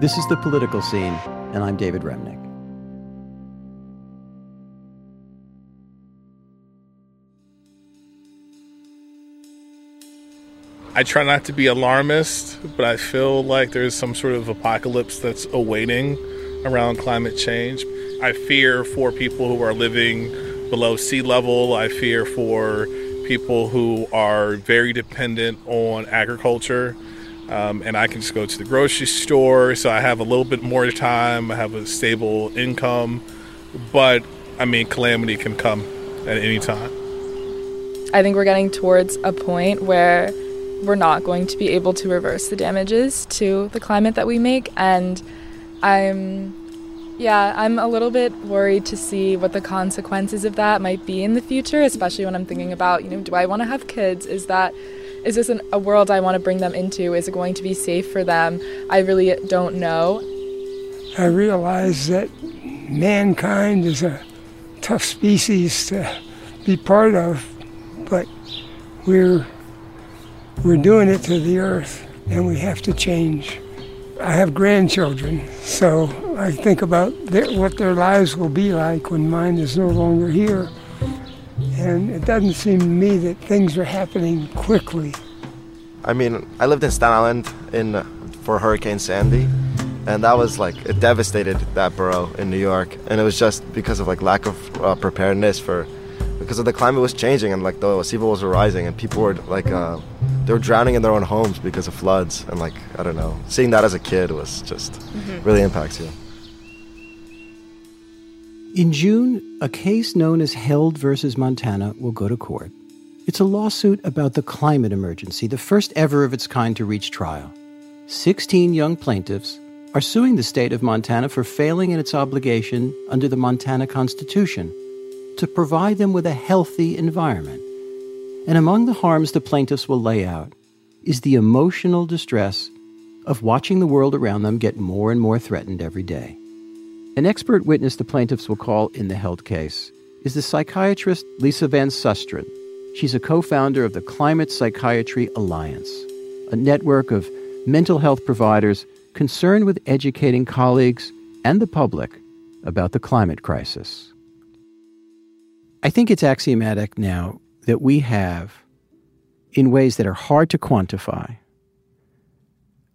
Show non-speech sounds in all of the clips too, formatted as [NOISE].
This is The Political Scene, and I'm David Remnick. I try not to be alarmist, but I feel like there's some sort of apocalypse that's awaiting around climate change. I fear for people who are living below sea level. I fear for people who are very dependent on agriculture. Um, and I can just go to the grocery store, so I have a little bit more time. I have a stable income, but I mean, calamity can come at any time. I think we're getting towards a point where we're not going to be able to reverse the damages to the climate that we make. And I'm, yeah, I'm a little bit worried to see what the consequences of that might be in the future, especially when I'm thinking about, you know, do I want to have kids? Is that, is this an, a world I want to bring them into? Is it going to be safe for them? I really don't know. I realize that mankind is a tough species to be part of, but we're we're doing it to the earth, and we have to change. I have grandchildren, so I think about their, what their lives will be like when mine is no longer here. And it doesn't seem to me that things are happening quickly. I mean, I lived in Staten Island in for Hurricane Sandy, and that was like it devastated that borough in New York, and it was just because of like lack of uh, preparedness for because of the climate was changing and like the sea levels were rising and people were like uh, they were drowning in their own homes because of floods and like I don't know seeing that as a kid was just mm-hmm. really impacts you. In June, a case known as Held versus Montana will go to court. It's a lawsuit about the climate emergency, the first ever of its kind to reach trial. 16 young plaintiffs are suing the state of Montana for failing in its obligation under the Montana Constitution to provide them with a healthy environment. And among the harms the plaintiffs will lay out is the emotional distress of watching the world around them get more and more threatened every day. An expert witness the plaintiffs will call in the Held case is the psychiatrist Lisa Van Susteren. She's a co founder of the Climate Psychiatry Alliance, a network of mental health providers concerned with educating colleagues and the public about the climate crisis. I think it's axiomatic now that we have, in ways that are hard to quantify,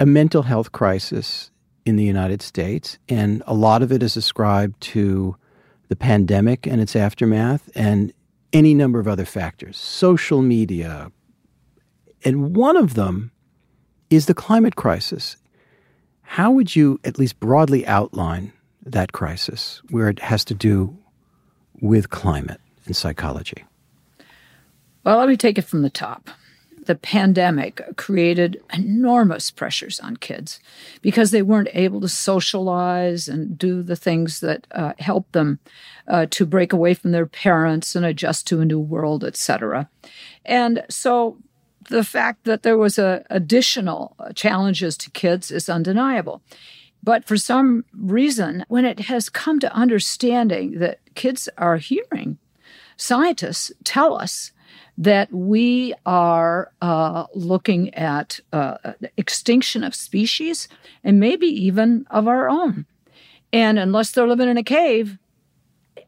a mental health crisis in the United States, and a lot of it is ascribed to the pandemic and its aftermath and any number of other factors, social media. And one of them is the climate crisis. How would you at least broadly outline that crisis where it has to do with climate? and psychology? Well, let me take it from the top. The pandemic created enormous pressures on kids because they weren't able to socialize and do the things that uh, help them uh, to break away from their parents and adjust to a new world, etc. And so the fact that there was a, additional challenges to kids is undeniable. But for some reason, when it has come to understanding that kids are hearing scientists tell us that we are uh, looking at uh, extinction of species and maybe even of our own. And unless they're living in a cave,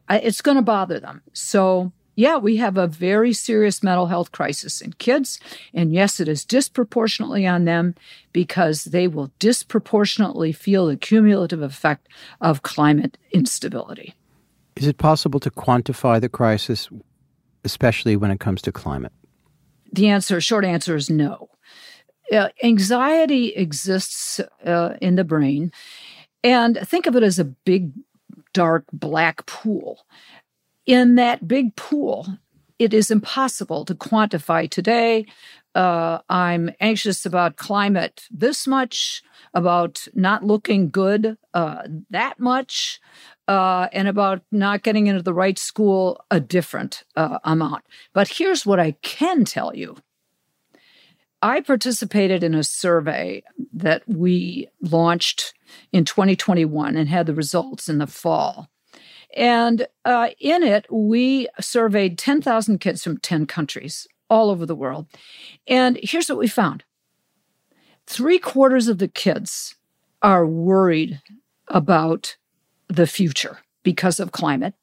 it's going to bother them. So, yeah, we have a very serious mental health crisis in kids. And yes, it is disproportionately on them because they will disproportionately feel the cumulative effect of climate instability. Is it possible to quantify the crisis, especially when it comes to climate? The answer, short answer, is no. Uh, anxiety exists uh, in the brain, and think of it as a big, dark, black pool. In that big pool, it is impossible to quantify today. Uh, I'm anxious about climate this much, about not looking good uh, that much uh, and about not getting into the right school a different uh, amount. But here's what I can tell you. I participated in a survey that we launched in 2021 and had the results in the fall. And uh, in it, we surveyed 10,000 kids from 10 countries all over the world. And here's what we found three quarters of the kids are worried about the future because of climate.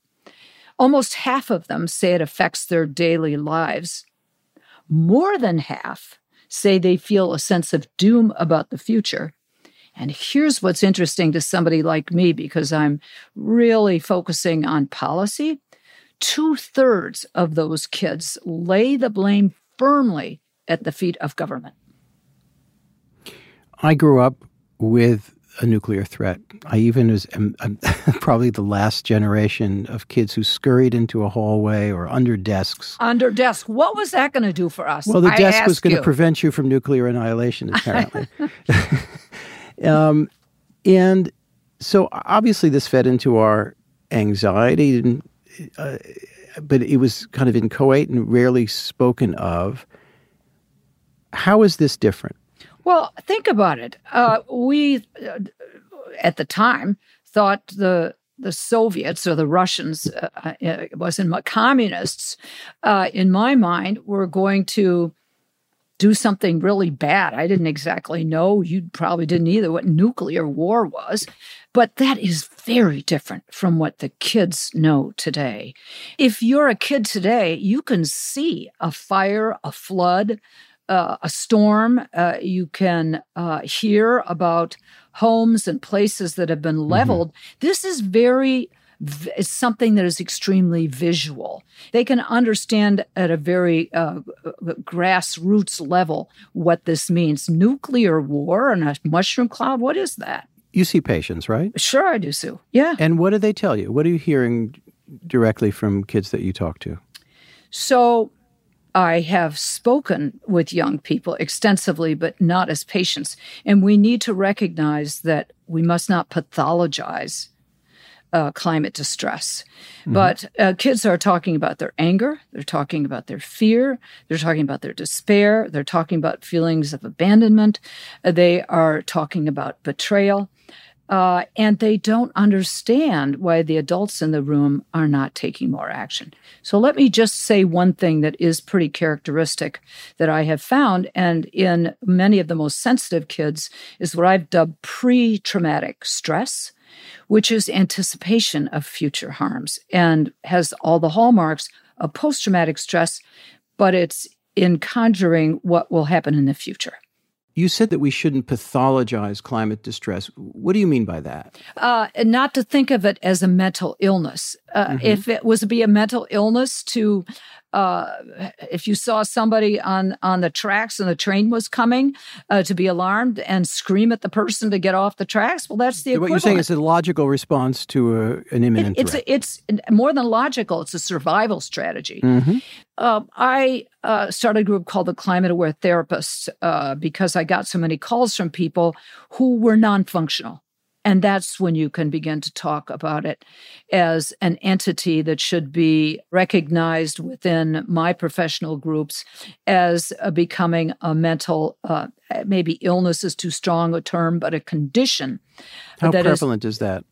Almost half of them say it affects their daily lives. More than half say they feel a sense of doom about the future. And here's what's interesting to somebody like me because I'm really focusing on policy. Two thirds of those kids lay the blame firmly at the feet of government. I grew up with a nuclear threat. I even was am, I'm [LAUGHS] probably the last generation of kids who scurried into a hallway or under desks. Under desk. What was that going to do for us? Well, the I desk was going to prevent you from nuclear annihilation, [LAUGHS] apparently. [LAUGHS] um, and so obviously this fed into our anxiety, and, uh, but it was kind of inchoate and rarely spoken of. How is this different? Well, think about it. Uh, we, uh, at the time, thought the the Soviets or the Russians, uh, uh, it wasn't my- communists, uh, in my mind, were going to do something really bad. I didn't exactly know. You probably didn't either what nuclear war was. But that is very different from what the kids know today. If you're a kid today, you can see a fire, a flood, uh, a storm. Uh, you can uh, hear about homes and places that have been leveled. This is very is something that is extremely visual. They can understand at a very uh, grassroots level what this means. Nuclear war and a mushroom cloud. What is that? You see patients, right? Sure, I do, Sue. Yeah. And what do they tell you? What are you hearing directly from kids that you talk to? So I have spoken with young people extensively, but not as patients. And we need to recognize that we must not pathologize uh, climate distress. But uh, kids are talking about their anger, they're talking about their fear, they're talking about their despair, they're talking about feelings of abandonment, they are talking about betrayal. Uh, and they don't understand why the adults in the room are not taking more action. So let me just say one thing that is pretty characteristic that I have found, and in many of the most sensitive kids, is what I've dubbed pre traumatic stress, which is anticipation of future harms and has all the hallmarks of post traumatic stress, but it's in conjuring what will happen in the future. You said that we shouldn't pathologize climate distress. What do you mean by that? uh, not to think of it as a mental illness. Uh, If it was to be a mental illness, to uh, if you saw somebody on on the tracks and the train was coming, uh, to be alarmed and scream at the person to get off the tracks. Well, that's the what you're saying is a logical response to a, an imminent It- it's threat. it's more than logical. It's a survival strategy. Mhm. Um, I uh, started a group called the Climate Aware Therapists uh, because I got so many calls from people who were non-functional. And that's when you can begin to talk about it as an entity that should be recognized within my professional groups as uh, becoming a mental, uh, maybe illness is too strong a term, but a condition How that is prevalent is that?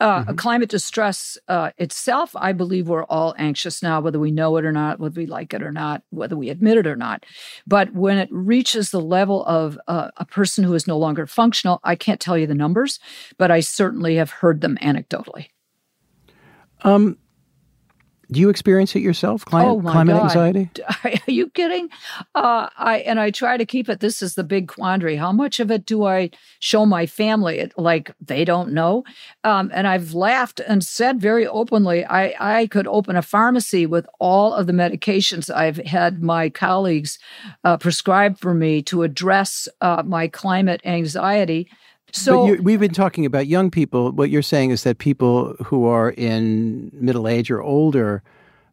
Uh, climate distress uh, itself, I believe we're all anxious now, whether we know it or not, whether we like it or not, whether we admit it or not. But when it reaches the level of uh, a person who is no longer functional, I can't tell you the numbers, but I certainly have heard them anecdotally. Um, do you experience it yourself? Climate, oh my climate God. anxiety? [LAUGHS] Are you kidding? Uh, I and I try to keep it. This is the big quandary. How much of it do I show my family? It, like they don't know. Um, and I've laughed and said very openly, I I could open a pharmacy with all of the medications I've had my colleagues uh, prescribe for me to address uh, my climate anxiety. So we've been talking about young people. What you're saying is that people who are in middle age or older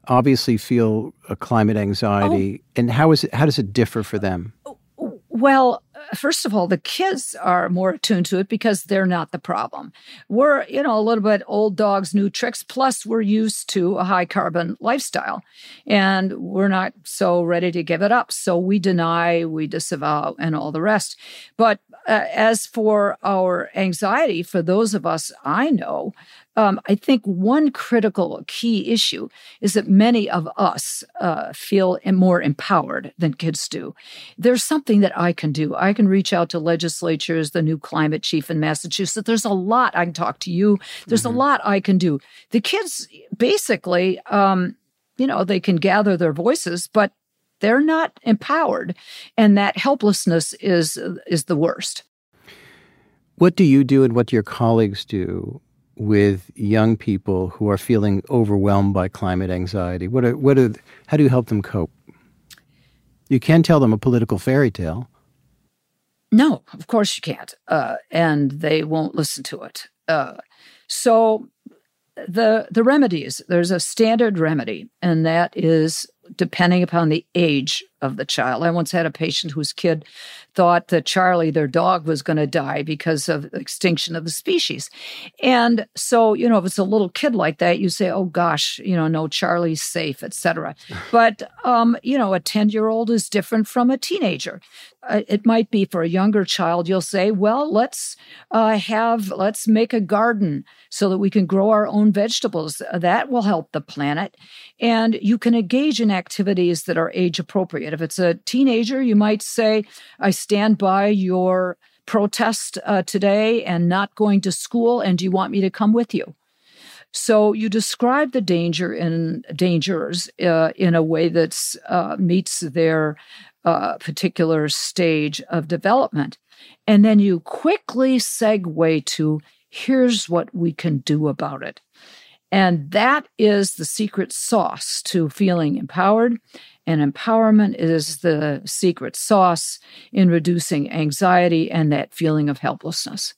obviously feel a climate anxiety. Oh. And how is it? How does it differ for them? Well, first of all, the kids are more attuned to it because they're not the problem. We're, you know, a little bit old dogs, new tricks. Plus, we're used to a high carbon lifestyle and we're not so ready to give it up. So we deny, we disavow, and all the rest. But uh, as for our anxiety, for those of us I know, um, I think one critical key issue is that many of us uh, feel more empowered than kids do. There's something that I can do. I can reach out to legislatures, the new climate chief in Massachusetts. There's a lot I can talk to you. There's mm-hmm. a lot I can do. The kids basically, um, you know, they can gather their voices, but they're not empowered, and that helplessness is is the worst. What do you do, and what do your colleagues do with young people who are feeling overwhelmed by climate anxiety? What are, what are, how do you help them cope? You can tell them a political fairy tale. No, of course you can't. Uh, and they won't listen to it. Uh, so the the remedies, there's a standard remedy, and that is depending upon the age of the child. I once had a patient whose kid thought that Charlie, their dog, was going to die because of extinction of the species. And so, you know, if it's a little kid like that, you say, oh gosh, you know, no, Charlie's safe, etc. [LAUGHS] but, um, you know, a 10 year old is different from a teenager. Uh, it might be for a younger child, you'll say, well, let's uh, have, let's make a garden so that we can grow our own vegetables. That will help the planet. And you can engage in activities that are age appropriate. If it's a teenager, you might say, I stand by your protest uh, today and not going to school, and do you want me to come with you? So you describe the danger and dangers uh, in a way that uh, meets their uh, particular stage of development, and then you quickly segue to here's what we can do about it. And that is the secret sauce to feeling empowered. And empowerment is the secret sauce in reducing anxiety and that feeling of helplessness.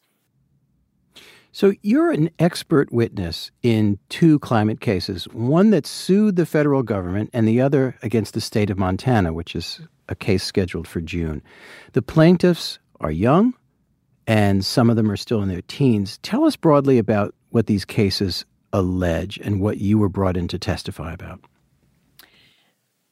So, you're an expert witness in two climate cases one that sued the federal government, and the other against the state of Montana, which is a case scheduled for June. The plaintiffs are young, and some of them are still in their teens. Tell us broadly about what these cases allege and what you were brought in to testify about?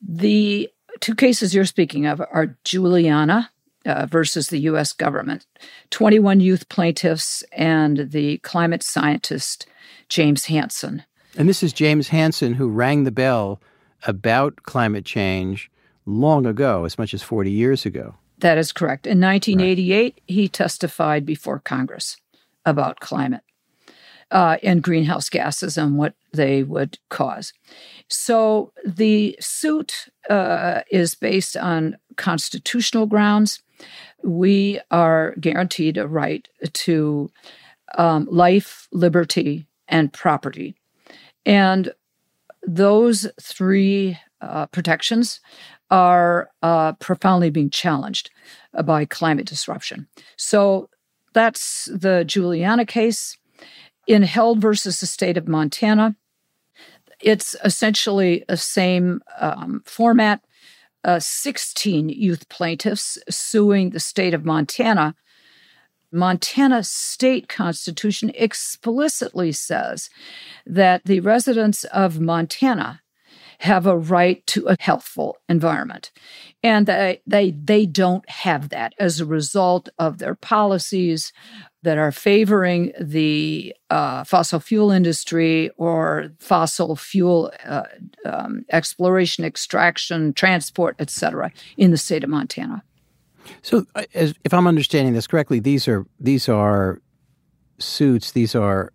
The two cases you're speaking of are Juliana uh, versus the U.S. government, 21 youth plaintiffs, and the climate scientist James Hansen. And this is James Hansen who rang the bell about climate change long ago, as much as 40 years ago. That is correct. In 1988, right. he testified before Congress about climate uh, and greenhouse gases and what they would cause. So the suit uh, is based on constitutional grounds. We are guaranteed a right to um, life, liberty, and property. And those three uh, protections are uh, profoundly being challenged by climate disruption. So that's the Juliana case in Held versus the state of Montana. It's essentially the same um, format. Uh, 16 youth plaintiffs suing the state of Montana. Montana state constitution explicitly says that the residents of Montana have a right to a healthful environment. And they, they, they don't have that as a result of their policies that are favoring the uh, fossil fuel industry or fossil fuel uh, um, exploration, extraction, transport, etc., in the state of Montana. So, as, if I'm understanding this correctly, these are these are suits, these are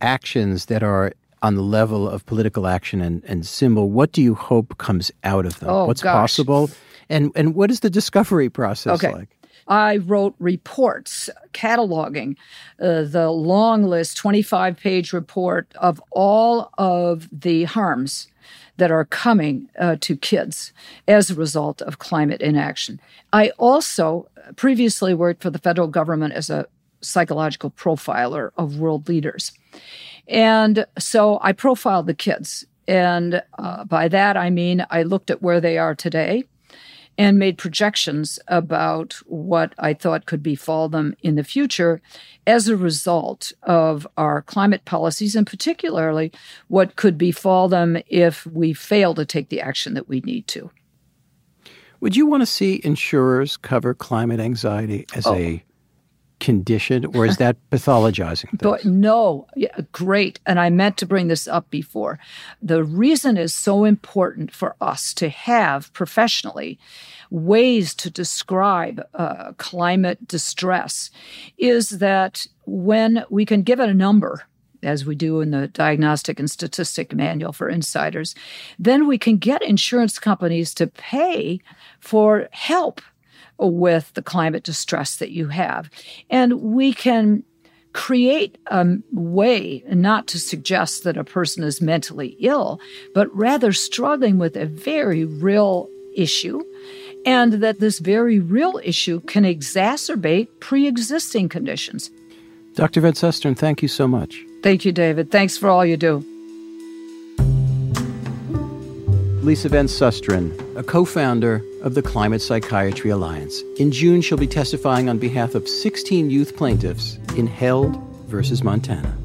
actions that are on the level of political action and, and symbol, what do you hope comes out of them? Oh, What's gosh. possible? And and what is the discovery process okay. like? I wrote reports cataloging uh, the long list, 25 page report of all of the harms that are coming uh, to kids as a result of climate inaction. I also previously worked for the federal government as a psychological profiler of world leaders. And so I profiled the kids. And uh, by that, I mean I looked at where they are today and made projections about what I thought could befall them in the future as a result of our climate policies, and particularly what could befall them if we fail to take the action that we need to. Would you want to see insurers cover climate anxiety as oh, a condition, or is that [LAUGHS] pathologizing? Things? But no, yeah, great. And I meant to bring this up before. The reason is so important for us to have professionally ways to describe uh, climate distress is that when we can give it a number, as we do in the Diagnostic and Statistic Manual for Insiders, then we can get insurance companies to pay for help with the climate distress that you have. And we can create a way not to suggest that a person is mentally ill, but rather struggling with a very real issue and that this very real issue can exacerbate pre existing conditions. Dr. Van Susteren, thank you so much. Thank you, David. Thanks for all you do. Lisa Van Susteren, a co founder of the Climate Psychiatry Alliance. In June, she'll be testifying on behalf of 16 youth plaintiffs in Held versus Montana.